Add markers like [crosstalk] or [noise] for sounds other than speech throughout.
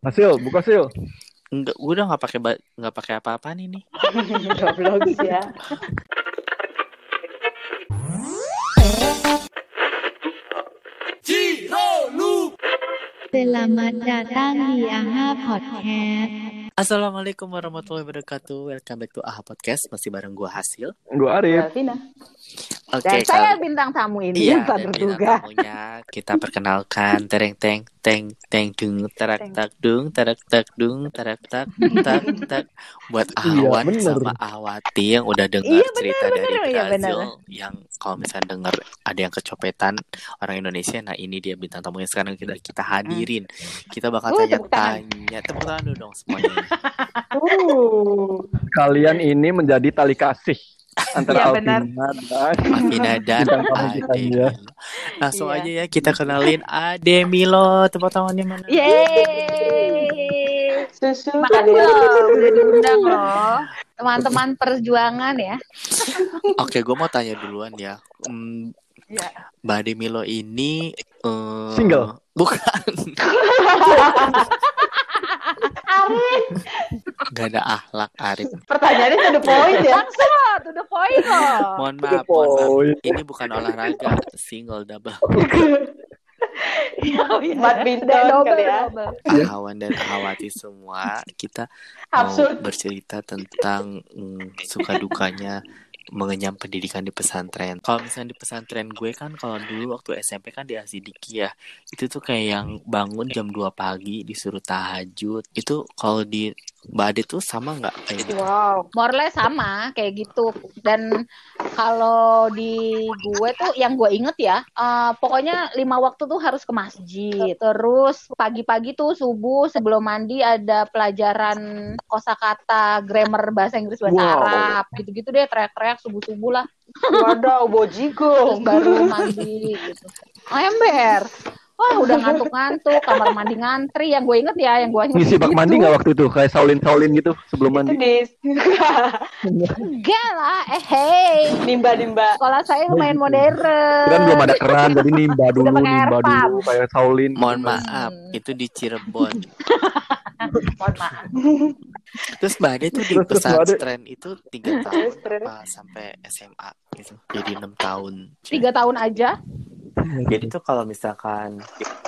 Hasil, buka sil. Enggak, gue udah nggak pakai nggak pakai apa-apa nih nih. Goblok ya. Selamat datang di AHA Podcast. Assalamualaikum warahmatullahi wabarakatuh. Welcome back to AHA Podcast. Masih bareng gue Hasil. Gue Arif. Vina. Oke, Dan saya kali- bintang tamu ini Iya, tak terduga. tamunya. Kita perkenalkan. Tereng teng teng teng dung terak tak dung terak tak dung terak tak tak tak. Buat [laughs] Iya, Ahwan bener. sama Ahwati yang udah dengar Iya, bener, cerita dari bener, iya, Brazil bener. yang kalau misalnya dengar ada yang kecopetan orang Indonesia nah ini dia bintang tamunya. Sekarang kita kita hadirin. Kita bakal Uh, tanya tepuk tangan. tanya tepuk tangan dulu dong semuanya. [laughs] Uh. Kalian ini menjadi tali kasih antara Iya, benar. Alvina dan Ade ya. Langsung Iya. aja ya kita kenalin Ade Milo. Tepuk tangannya mana? Yeay. Susu Makasih ya. loh, udah diundang loh. Teman-teman perjuangan ya. Oke, gue mau tanya duluan ya. Hmm, Iya. Mbak Ade Milo ini eh, Single? Bukan. Arif, Gak ada akhlak Arif. Pertanyaannya to the point ya. langsung point loh. Mohon maaf, mohon maaf. Ini bukan olahraga, single double. [laughs] Badminton kali ya. Ahawan dan Ahawati semua kita mau Absurd. bercerita tentang mm, suka dukanya mengenyam pendidikan di pesantren. Kalau misalnya di pesantren gue kan kalau dulu waktu SMP kan di Asidiki ya. Itu tuh kayak yang bangun jam 2 pagi disuruh tahajud. Itu kalau di Mbak Ade tuh sama nggak kayak gitu? Wow. More or less sama kayak gitu. Dan kalau di gue tuh yang gue inget ya, eh, pokoknya lima waktu tuh harus ke masjid. Terus pagi-pagi tuh subuh sebelum mandi ada pelajaran kosakata, grammar bahasa Inggris bahasa Wow. Arab, gitu-gitu deh teriak-teriak subuh-subuh lah. Wadaw, Terus bojigong. baru mandi gitu. Ember. Wah udah ngantuk-ngantuk, kamar mandi ngantri. Yang gue inget ya, yang gue inget Ngisi bak gitu. mandi nggak waktu itu? Kayak Saulin-Saulin gitu sebelum mandi. di Enggak lah, eh hey. nimba-nimba. Sekolah saya lumayan modern. Kan belum ada keran, jadi nimba dulu, nimba dulu kayak Saulin. Mohon maaf, itu di Cirebon. [laughs] Mohon maaf. Terus Mbak Ade tuh di pesantren itu tiga tahun apa sampai SMA gitu. Jadi enam tahun. Tiga tahun aja. Jadi tuh kalau misalkan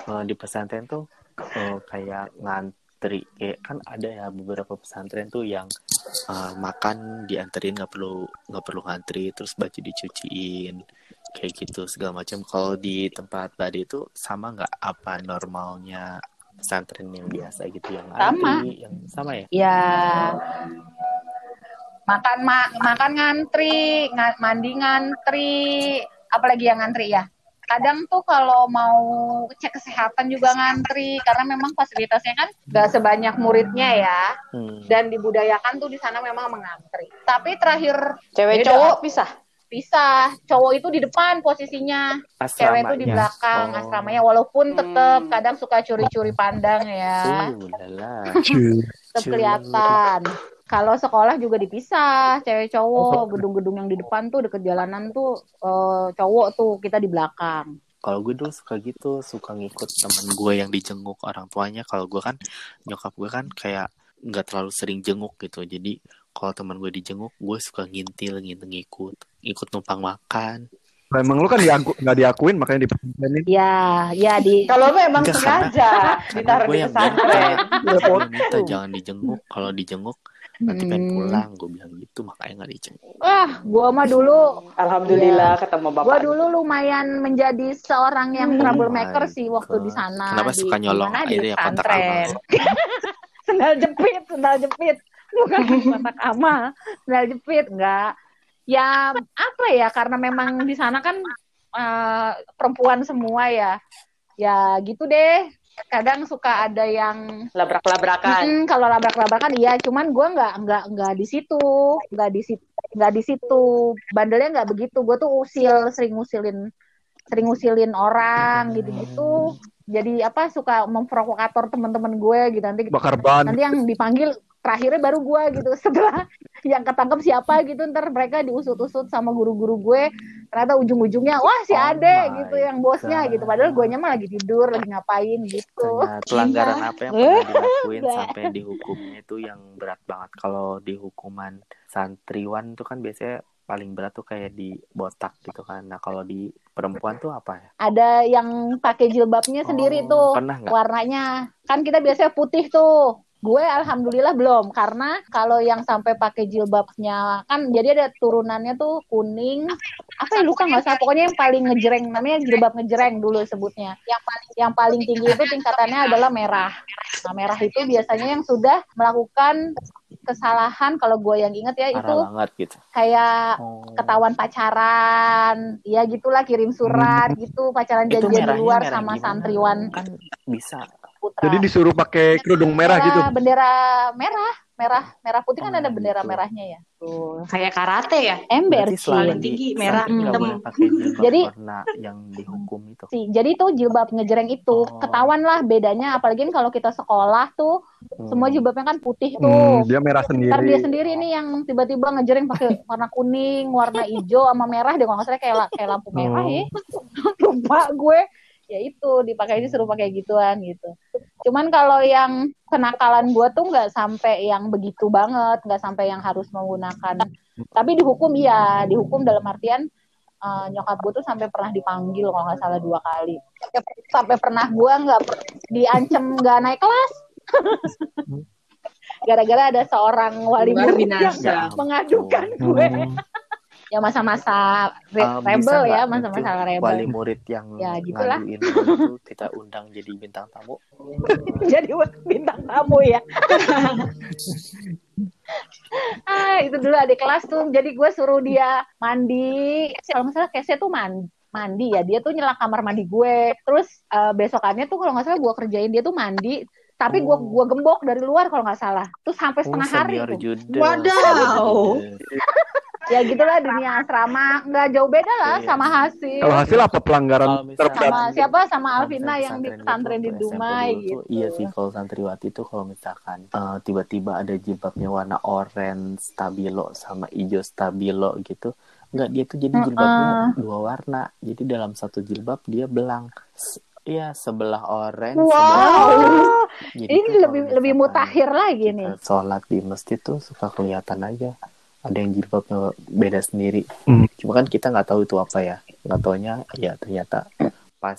eh, di pesantren tuh eh, kayak ngantri kayak kan ada ya beberapa pesantren tuh yang eh, makan dianterin nggak perlu nggak perlu ngantri terus baju dicuciin kayak gitu segala macam. Kalau di tempat tadi itu sama nggak apa normalnya pesantren yang biasa gitu yang ngantri yang sama ya? Ya makan ma makan ngantri, nga- mandi ngantri, apalagi yang ngantri ya. Kadang tuh kalau mau cek kesehatan juga ngantri karena memang fasilitasnya kan gak sebanyak muridnya ya Hmm. dan dibudayakan tuh di sana memang mengantri. Tapi terakhir Cewek cowok pisah. Pisah, cowok itu di depan posisinya, cewek itu di Asramanya. belakang Oh. asramanya walaupun tetep Hmm. kadang suka curi-curi pandang ya. Uh, [laughs] tetap kelihatan. Kalau sekolah juga dipisah, cewek cowok, gedung-gedung yang di depan tuh deket jalanan tuh eh, cowok tuh kita di belakang. Kalau gue dulu suka gitu, suka ngikut temen gue yang dijenguk orang tuanya. Kalau gue kan nyokap gue kan kayak nggak terlalu sering jenguk gitu. Jadi kalau teman gue dijenguk, gue suka ngintil, ngintil ngikut, ikut numpang makan. Emang lu kan diaku, nggak diakuin makanya di pesantren Ya, ya di Kalau lu emang Enggak, sengaja [laughs] Karena ditaruh gue di pesantren. gue minta jangan dijenguk. Kalau dijenguk nanti pengen Hmm. pulang. Gue bilang gitu, makanya nggak dijenguk. Wah, gua mah dulu Alhamdulillah ketemu bapak. gua dulu lumayan menjadi seorang yang Oh troublemaker sih waktu di sana. Kenapa di, suka nyolong air ya amal? [laughs] sendal jepit, sendal jepit. Bukan kotak amal, sendal jepit enggak. Ya apa ya karena memang di sana kan eh, perempuan semua ya. Ya gitu deh. Kadang suka ada yang Labrak-labrakan. Mm, kalau labrak-labrakan iya, cuman gua nggak nggak nggak di situ, nggak di situ, nggak di situ. Bandelnya nggak begitu. Gue tuh usil, sering usilin, sering usilin orang gitu-gitu. Jadi apa suka memprovokator teman-teman gue gitu nanti bakar ban. nanti yang dipanggil terakhirnya baru gue gitu [laughs] setelah yang ketangkep siapa gitu ntar mereka diusut-usut sama guru-guru gue ternyata ujung-ujungnya wah si Oh Ade gitu yang bosnya God. gitu padahal gue mah lagi tidur lagi ngapain gitu Ternyata pelanggaran apa yang pernah [laughs] dilakuin sampai dihukumnya itu yang berat banget. Kalau di hukuman santriwan itu kan biasanya paling berat tuh kayak di botak gitu kan. Nah kalau di perempuan tuh apa ya? ada yang pakai jilbabnya sendiri Oh, tuh Pernah nggak? warnanya kan kita biasanya putih tuh gue alhamdulillah belum karena kalau yang sampai pakai jilbabnya kan jadi ada turunannya tuh kuning apa ya lupa nggak salah pokoknya yang paling ngejreng namanya jilbab ngejreng dulu sebutnya yang paling yang paling tinggi itu tingkatannya adalah merah nah merah itu biasanya yang sudah melakukan kesalahan kalau gue yang inget ya itu banget gitu. kayak Oh. ketahuan pacaran ya gitulah kirim surat gitu pacaran janjian di luar sama gimana? santriwan Kan bisa. Putra Jadi disuruh pakai kerudung merah gitu. bendera merah merah merah putih kan Oh, ada bendera gitu. merahnya ya Tuh, kayak karate ya. ember di tinggi, merah, hitam. Jadi- warna yang dihukum itu. sih jadi tuh jilbab ngejreng itu Oh. ketahuan lah bedanya apalagi kalau kita sekolah tuh Hmm. semua jilbabnya kan putih tuh Hmm, dia merah ntar dia sendiri. sendiri nih yang tiba-tiba ngejreng pakai warna kuning warna hijau sama merah deh kalau nggak salah kayak kayak lampu merah Oh. ya [laughs] lupa gue ya itu dipakai disuruh pakai gituan gitu. Cuman kalau yang kenakalan gue tuh nggak sampai yang begitu banget nggak sampai yang harus menggunakan. Tapi dihukum iya dihukum dalam artian eh, nyokap gue tuh sampai pernah dipanggil kalau nggak salah dua kali. Sampai pernah gue nggak per- diancam nggak naik kelas. Gara-gara ada seorang wali murid yang. Ya mengadukan ampun. gue. Hmm. Ya masa-masa re- rebel nggak ya masa-masa wali rebel murid yang Ya, gitulah. ngaduin itu kita undang jadi bintang tamu. [laughs] Jadi bintang tamu ya. [laughs] Ah itu dulu adik kelas tuh. Jadi gue suruh dia mandi. Kalau nggak salah case tuh mandi mandi ya. Dia tuh nyelak kamar mandi gue. Terus eh, besokannya tuh kalau nggak salah gue kerjain dia tuh mandi. Tapi gue Oh. gua gembok dari luar kalau nggak salah. Terus sampai oh setengah hari senior tuh. Wadaw. [laughs] ya gitulah dunia asrama nggak jauh beda lah Iya. sama hasil Kalau hasil apa pelanggaran terberat? sama siapa sama Alvina yang di pesantren di Dumai gitu Iya sih kalau santriwati tuh kalau misalkan eh, tiba-tiba ada jilbabnya warna orange stabilo sama hijau stabilo gitu. Enggak dia tuh jadi jilbabnya dua warna. Jadi dalam satu jilbab dia belang. Iya sebelah orange. sebelah wow Jadi ini lebih lebih mutakhir lagi nih sholat di masjid tuh suka kelihatan aja ada yang jilbabnya beda sendiri. Hmm. cuma kan kita nggak tahu itu apa ya. Nggak taunya ya ternyata pas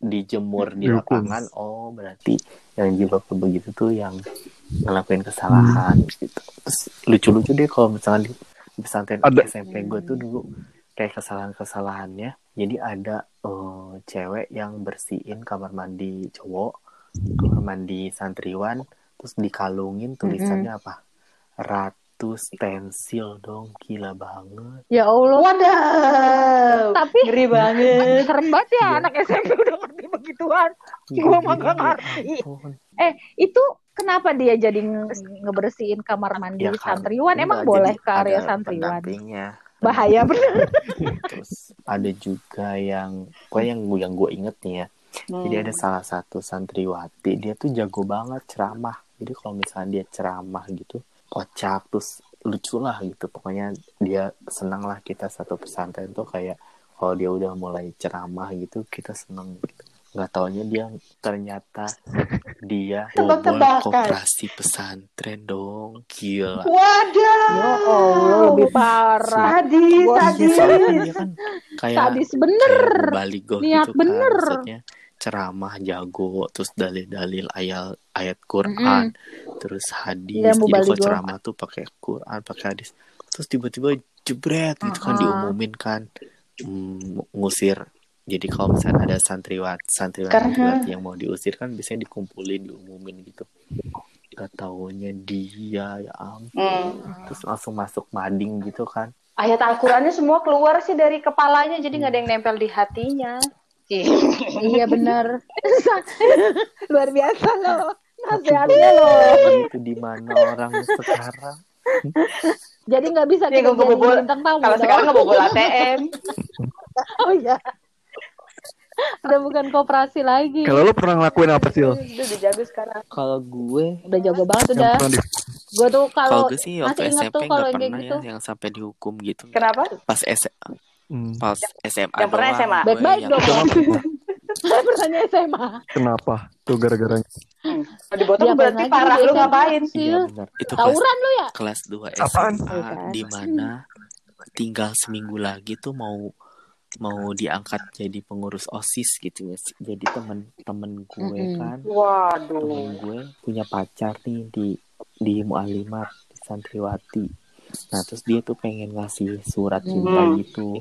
dijemur di Dihukum. lapangan oh berarti yang jilbabnya begitu tuh yang ngelakuin kesalahan gitu. Terus lucu-lucu deh kalau misalnya di di pesantren Ada- SMP gue tuh dulu kayak kesalahan-kesalahannya. Jadi ada eh, cewek yang bersihin kamar mandi cowok kamar mandi santriwan terus dikalungin tulisannya apa ratu stensil dong gila banget. Ya Allah. Wadaw. tapi Ngeri banget. serem banget ya Iya. anak SMP udah ngerti begituan. Gua mah nggak ngerti. ampun. eh itu kenapa dia jadi nge- ngebersihin kamar mandi Ya, santriwan? Emang enggak, boleh ke area santriwan? bahaya [laughs] bener. Terus ada juga yang pokoknya yang gue yang gue inget nih ya. Jadi ada salah satu santriwati dia tuh jago banget ceramah. Jadi kalau misalnya dia ceramah gitu kocak terus lucu lah gitu. Pokoknya dia senang lah kita satu pesantren tuh kayak kalau dia udah mulai ceramah gitu kita seneng. Gitu nggak taunya dia ternyata [laughs] dia bobol koperasi pesantren dong. Gila. Wadah. ya Allah lebih parah. Sadis, sadis. dia kan kayak sadis bener. kayak baligo Niat gitu bener. kan maksudnya ceramah jago terus dalil-dalil ayat ayat Quran terus hadis. Mau jadi kalau ceramah tuh pakai Quran pakai hadis. Terus tiba-tiba jebret gitu kan Uh-uh. diumumin kan. Mm, ngusir. Jadi kalau misalnya ada santriwat santriwat Karena- yang mau diusir kan biasanya dikumpulin diumumin gitu. Gak taunya dia ya ampun. Hmm. terus langsung masuk mading gitu kan. Ayat Al-Qurannya semua keluar sih dari kepalanya, jadi nggak ada yang nempel di hatinya. Iya bener [laughs] luar biasa loh nasihatnya loh itu di mana orang sekarang jadi nggak bisa Dia kita jadi bintang tamu Kalau sekarang nggak bawa ATM. oh iya udah bukan koperasi lagi Kalau lo pernah ngelakuin apa sih? Itu dijago sekarang. kalau gue udah jago banget udah di Gue tuh kalau Kalau gue sih waktu masih inget SMP tuh kalau kayak pernah gitu. ya yang sampai dihukum gitu. Kenapa? Pas S Hmm, pas SMA yang pernah SMA. Baik-baik yang- dong. [laughs] Saya bertanya SMA. kenapa? Tuh gara-garanya. Kalau dipotong Diapain berarti lagi parah di lu ngapain? Iya benar. Itu lu ya? kelas 2 Apaan? SMA kan? di mana tinggal seminggu lagi tuh mau mau diangkat jadi pengurus OSIS gitu ya. Jadi temen-temen gue Mm-mm. kan temen Waduh. gue punya pacar nih di di Mualimat di Santriwati. Nah terus dia tuh pengen ngasih surat cinta Hmm. gitu.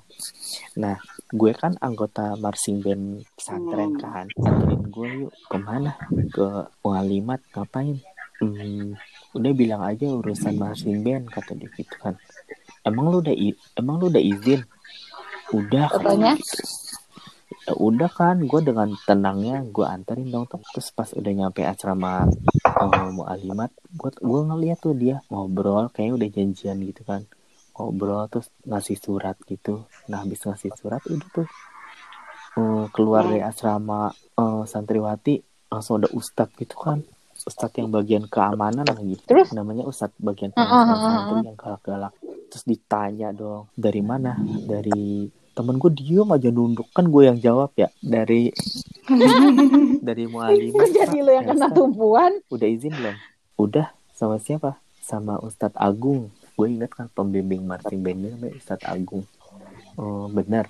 Nah gue kan anggota marching band pesantren Hmm. kan. Anterin gue yuk ke mana? Ke Mualimat ngapain? Hmm, udah bilang aja urusan marching band kata dia gitu kan. Emang lu udah emang lu udah izin? Udah katanya gitu. Ya udah kan, gue dengan tenangnya gue anterin dong. Terus pas udah nyampe asrama uh, Mualimat, gue gue ngeliat tuh dia ngobrol, kayaknya udah janjian gitu kan. Ngobrol terus ngasih surat gitu. Nah habis ngasih surat udah tuh uh, keluar dari asrama uh, santriwati langsung ada ustadz gitu kan. Ustadz yang bagian keamanan lagi. Terus? Namanya ustadz bagian Heeh, keamanan heeh, santri yang galak-galak. Terus ditanya dong, dari mana? Dari temen gue diem aja nunduk kan gue yang jawab ya dari [laughs] dari mualimat Jadi lu yang kena tumpuan. udah izin belum? Udah. Sama siapa? Sama Ustadz Agung. Gue ingat kan pembimbing marching bandnya namanya Ustadz Agung. Oh benar.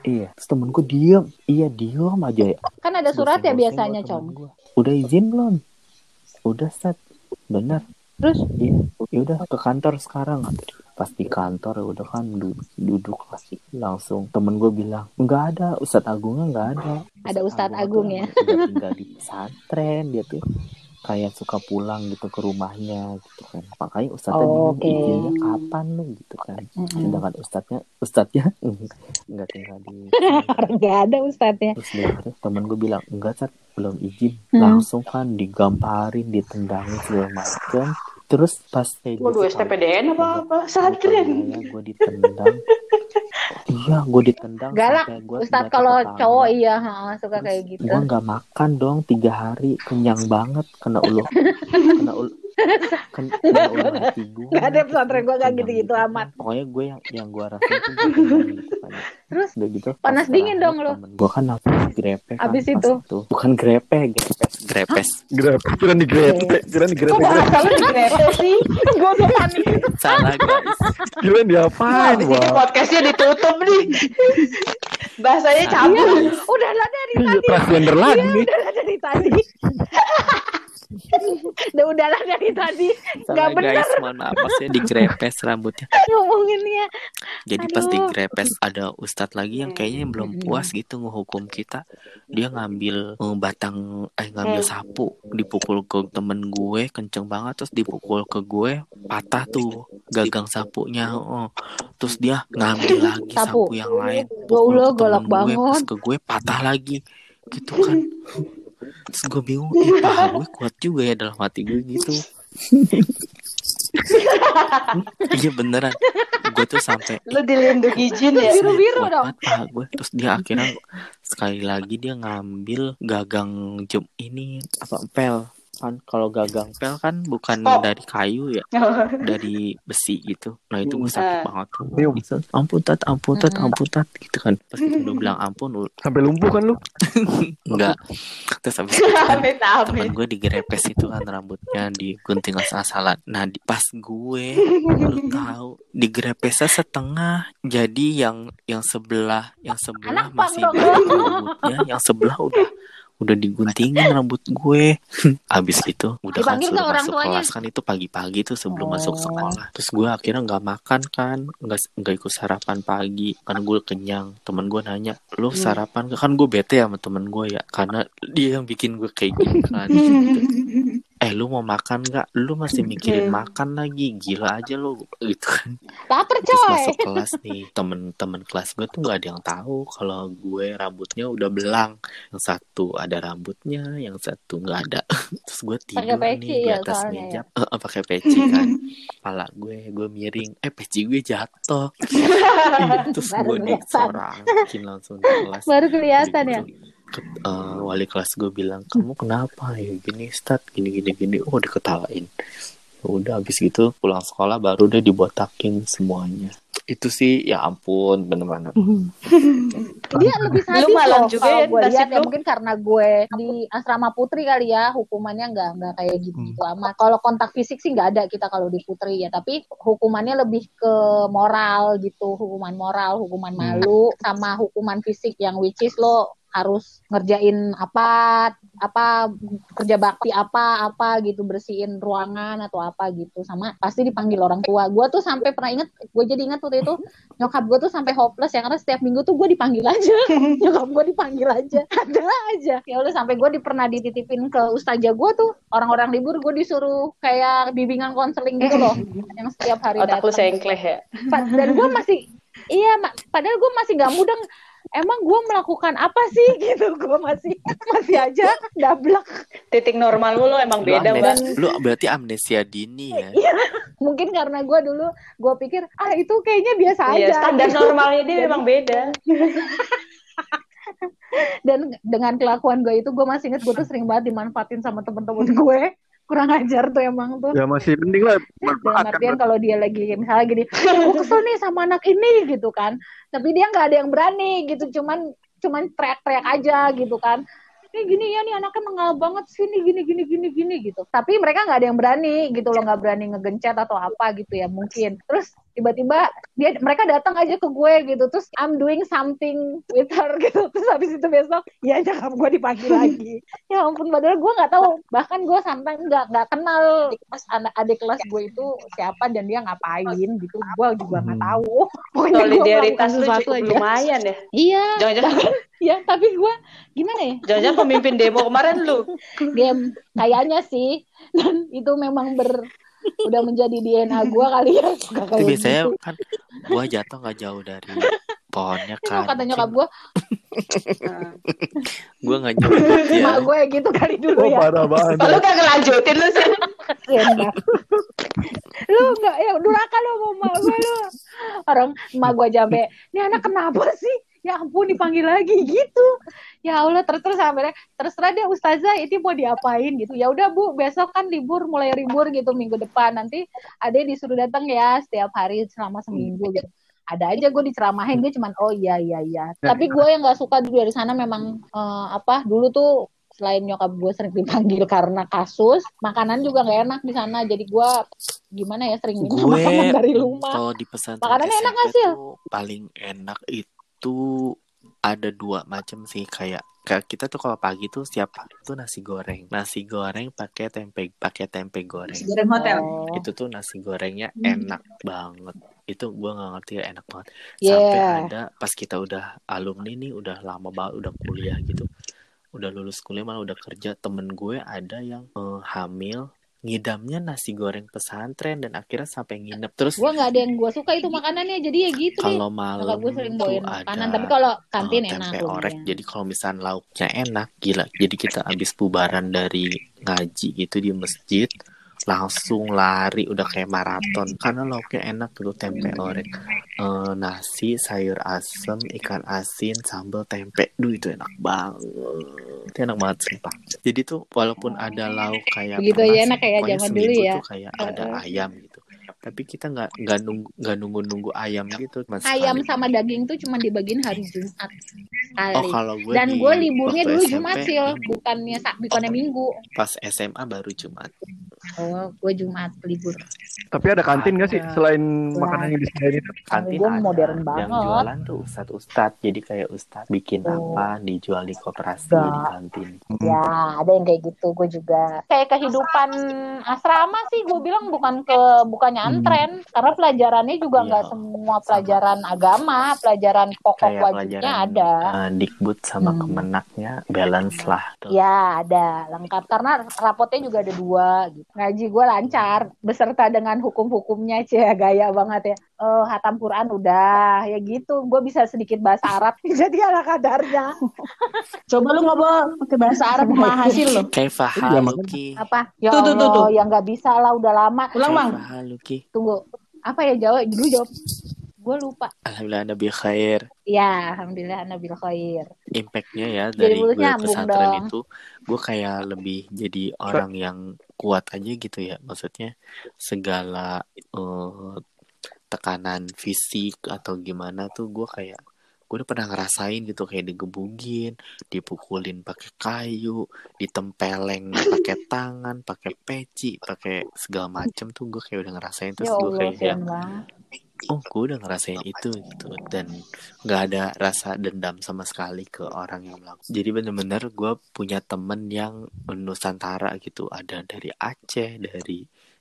Iya. Terus temen gue diem. Iya diem aja ya. Kan ada surat ya biasanya, Com. gua. udah izin belum? Udah Ustadz. Benar. Terus? iya. Ya udah ke kantor sekarang. Pas di kantor ya udah kan du- duduk lah langsung temen gue bilang nggak ada Ustadz Agungnya nggak ada Ada Ustadz tuh Agung ya. tinggal di pesantren dia tuh kayak suka pulang gitu ke rumahnya gitu kan makanya Ustadznya Oh, oke. izinnya kapan lu gitu kan sedangkan Ustadznya Ustadznya [laughs] nggak tinggal di [laughs] Orang gak ada ustadznya. terus terus temen gue bilang enggak cat belum izin Hmm. langsung kan digamparin ditendangin segala macam terus pas kayak Waduh, gitu, STPDN apa apa? Ya gue ditendang iya gue ditendang Galak, gua jatuh kalau cowok iya ha, suka kayak gitu. gue nggak makan dong tiga hari kenyang banget kena ulu kena ulu kena, kena ulu hati gue [laughs] Gak ada pesantren gue gak gitu-gitu amat. pokoknya gue yang yang gue rasain tuh gue kenyang gitu Terus? udah gitu Panas dingin dong lo. gue kan langsung grepe kan Abis pas itu? bukan grepe grepes grepes Grab, kira di grab, kira di grab, Kok bahasa lu di grepe sih? [laughs] gue udah panik. salah guys kira diapain, Habis ini podcastnya ditutup nih. Bahasanya cabul. Udah lah dari Iya, tadi. transgender lagi nih. Udah lah dari tadi. [laughs] [laughs] Udah udahlah dari tadi salah bener. guys mohon maaf maksudnya di grepes rambutnya [laughs] ngomonginnya. Jadi pas di Aduh. grepes ada ustadz lagi yang kayaknya yang belum puas gitu ngehukum kita. Dia ngambil eh, batang eh ngambil sapu, dipukul ke temen gue kenceng banget terus dipukul ke gue patah tuh gagang sapunya. Oh. Terus dia ngambil lagi Sapu. sapu, yang lain, Ya pukul ke temen gue, banget. terus ke gue patah lagi. Gitu kan. [laughs] Terus gue bingung, ih paha gue kuat juga ya dalam hati gue gitu. [laughs] iya beneran. Gue tuh sampai Lu dilindungi jin ya? Biru-biru kuat dong. banget paha gue terus dia akhirnya sekali lagi dia ngambil gagang jem ini apa pel kan. Kalau gagang pel kan bukan Stop. dari kayu ya [laughs] dari besi gitu. Nah itu gue Eh. sakit banget tuh. Mium. Itu, ampun tat ampun tat ampun tat gitu kan. Pas kita udah [laughs] bilang ampun u- Sampai lumpuh kan lu? [laughs] enggak. Terus habis itu kan temen gue digerepes itu kan rambutnya digunting asal-asalan. Nah di, pas gue lu tahu digerepesnya setengah jadi yang yang sebelah yang sebelah Anak masih banyak rambutnya yang sebelah udah udah diguntingin rambut gue [laughs] abis itu udah kan Dipanggil suruh orang masuk tuanya? kelas kan itu pagi-pagi tuh sebelum Oh. masuk sekolah terus gue akhirnya nggak makan kan nggak nggak ikut sarapan pagi kan gue kenyang temen gue nanya lo Hmm. sarapan nggak?" kan gue bete sama temen gue ya karena dia yang bikin gue kayak gini kan gitu. [laughs] eh lu mau makan nggak? Lu masih mikirin Hmm. makan lagi. Gila aja lu. [laughs] Gitu kan. Terus coy. masuk [laughs] kelas nih temen-temen kelas gue tuh nggak ada yang tahu kalau gue rambutnya udah belang. Yang satu ada rambutnya yang satu nggak ada. [laughs] Terus gue tidur peci nih di ya atas meja. Eh, eh, pakai peci kan. Kepala gue gue miring. Eh peci gue jatuh. Terus gue disorakin langsung di kelas. Baru kelihatan ya. Eh, wali kelas gue bilang kamu kenapa ya? Gini stat gini gini gini. Oh diketawain. Udah habis gitu pulang sekolah baru deh dibotakin semuanya. Itu sih ya ampun bener-bener [laughs] Dia lebih sadis Lu malam loh juga kalau ya, gue lihat ya mungkin karena gue di asrama putri kali ya hukumannya nggak nggak kayak gitu gitu amat. Kalau kontak fisik sih nggak ada kita kalau di putri ya, tapi hukumannya lebih ke moral gitu, hukuman moral, hukuman malu sama hukuman fisik yang which is lo harus ngerjain apa apa kerja bakti apa apa gitu bersihin ruangan atau apa gitu. Sama pasti dipanggil orang tua. Gue tuh sampai pernah inget gue jadi inget waktu itu nyokap gue tuh sampai hopeless ya karena setiap minggu tuh gue dipanggil aja. [laughs] Nyokap gue dipanggil aja. Ada aja. Ya udah sampai gue di, pernah dititipin ke ustazah gue tuh orang-orang libur gue disuruh kayak bimbingan konseling gitu loh. [laughs] Yang setiap hari Otak lu sengkleh ya. Dan gue masih iya padahal gue masih nggak mudeng emang gue melakukan apa sih? [laughs] Gitu gue masih masih aja dablek. Titik normal lu, lu emang lu, beda, amnes- Mbak. lu berarti amnesia dini ya. Mungkin karena gue dulu gue pikir ah itu kayaknya biasa Iya, aja. standar normalnya dia memang beda. [laughs] dan dengan kelakuan gue itu gue masih inget gue tuh sering banget dimanfaatin sama temen-temen gue kurang ajar tuh emang tuh. Ya masih penting lah manfaatkan. artian kalau dia lagi misalnya gini gue kesel nih sama anak ini gitu kan. Tapi dia nggak ada yang berani gitu cuman cuman teriak-teriak aja gitu kan. Ini gini ya nih anaknya mengal banget sih nih gini gini gini gini gitu. Tapi mereka nggak ada yang berani gitu loh nggak berani ngegencet atau apa gitu ya mungkin. Terus tiba-tiba dia mereka datang aja ke gue gitu. Terus I'm doing something with her gitu. Terus habis itu besok ya nyokap gue dipanggil [laughs] lagi. Ya ampun padahal gue nggak tahu. Bahkan gue sampai nggak nggak kenal kelas anak adik kelas gue itu siapa dan dia ngapain gitu. Gue juga nggak tahu. [laughs] Pokoknya gue Solidaritas lu sesuatu cukup aja lumayan ya. iya. Jangan-jangan ya tapi gue gimana ya? Jangan-jangan pemimpin demo kemarin lu. game. Kayaknya sih. [laughs] Dan itu memang ber udah menjadi DNA gue kali ya suka itu kayak biasanya gitu. kan gua jatuh nggak jauh dari pohonnya Itu kan kata nyokap gue gue [laughs] nggak nyebut ya emak gue gitu kali dulu Oh ya parah banget. Lu gak ngelanjutin lu sih. banget. lu nggak ya duraka lu sama emak gue lu orang emak gue jambe ini anak kenapa sih ya ampun dipanggil lagi gitu. Ya Allah terus terus sampai terserah dia ustazah itu mau diapain gitu. Ya udah bu besok kan libur mulai libur gitu minggu depan. Nanti ada disuruh datang ya setiap hari selama seminggu gitu. Ada aja gue diceramahin dia cuman oh iya iya iya. Tapi gue yang nggak suka dari sana memang eh, apa dulu tuh selain nyokap gue sering dipanggil karena kasus makanan juga nggak enak di sana. Jadi gue gimana ya sering minta gue makanan [laughs] dari rumah. kalau di Makanannya enak SMP nggak, Sil? tuh paling enak itu ada dua macam sih kayak kayak kita tuh kalau pagi tuh setiap hari tuh nasi goreng nasi goreng pakai tempe pakai tempe goreng Goreng hotel. Oh. itu tuh nasi gorengnya Hmm. enak banget itu gue nggak ngerti ya enak banget sampai Yeah. ada pas kita udah alumni nih udah lama banget udah kuliah gitu udah lulus kuliah malah udah kerja temen gue ada yang eh, hamil ngidamnya nasi goreng pesantren dan akhirnya sampai nginep. Terus gue nggak ada yang gue suka itu makanannya jadi ya gitu kalau malam gue sering bawain ada makanan tapi kalau kantin eh, enak orek. jadi kalau misalnya lauknya enak gila. Jadi kita habis bubaran dari ngaji gitu di masjid langsung lari udah kayak maraton. Karena lauknya enak gitu tempe orek Eh, nasi sayur asem ikan asin sambal tempe. Duh itu enak banget. Itu enak banget sumpah. Jadi tuh walaupun ada lauk kayak pernah ya, enak kayak zaman dulu ya. tuh kayak ada ayam gitu. Tapi kita nggak nggak nunggu nggak nunggu nunggu ayam gitu Cuma ayam sekali. sama daging tuh cuma dibagiin hari Jumat Oh sekali kalau gue dan gue liburnya dulu SMP, Jumat sih bukannya bukannya Minggu. pas SMA baru Jumat. Oh gue Jumat libur Tapi ada kantin nggak sih Ada. selain makanan yang disediain itu? Kantin gue ada. modern Yang banget. jualan tuh ustadz ustadz. Jadi kayak ustadz bikin Oh. apa dijual di koperasi di kantin. Ya, ada yang kayak gitu. Gue juga kayak kehidupan asrama sih. Gue bilang bukan ke bukannya antren, karena pelajarannya juga Iya, nggak semua pelajaran agama, pelajaran pokok Kayak wajibnya pelajaran ada. eh, dikbud sama Hmm. kemenaknya balance lah. Tuh. Ya, ada lengkap karena rapotnya juga ada dua. Gitu. Ngaji gue lancar, beserta dengan hukum-hukumnya, cie gaya banget ya. Oh, hatam Quran udah, ya gitu. Gue bisa sedikit bahasa Arab, [laughs] jadi ala kadarnya. Coba lu ngobrol pakai bahasa Arab mah hasil lo. Kayak. Apa? Ya Tuh, tuh, tuh, tuh. ya nggak bisa lah, udah lama. Ulang, Mang. fahaluki. Tunggu, apa ya jawab? Dulu jawab. Gue lupa. Alhamdulillah Nabi khair. Ya, alhamdulillah nabil khair. Impactnya ya Jadi dari gue pesantren dong. itu, gue kayak lebih jadi orang yang kuat aja gitu ya. Maksudnya segala eh, tekanan fisik atau gimana tuh gue kayak gue udah pernah ngerasain gitu. Kayak digebugin dipukulin pakai kayu ditempeleng pakai [laughs] tangan pakai peci pakai segala macem tuh gue kayak udah ngerasain. Terus Ya gue kayak banget. Oh gue udah ngerasain itu gitu. Dan nggak ada rasa dendam sama sekali ke orang yang melakukan. Jadi bener-bener gue punya temen yang nusantara gitu. Ada dari Aceh dari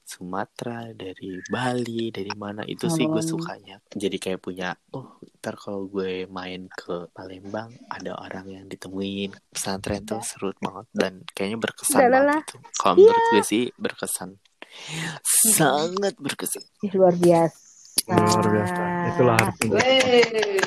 Sumatera dari Bali dari mana. Itu sih gue sukanya. Jadi kayak punya oh ntar kalau gue main ke Palembang ada orang yang ditemuin. Pesantren tuh seru banget dan kayaknya berkesan Dalalah. banget gitu. Kalau menurut gue sih berkesan. Sangat berkesan. Luar biasa. Luar biasa. Itulah artinya. Weh.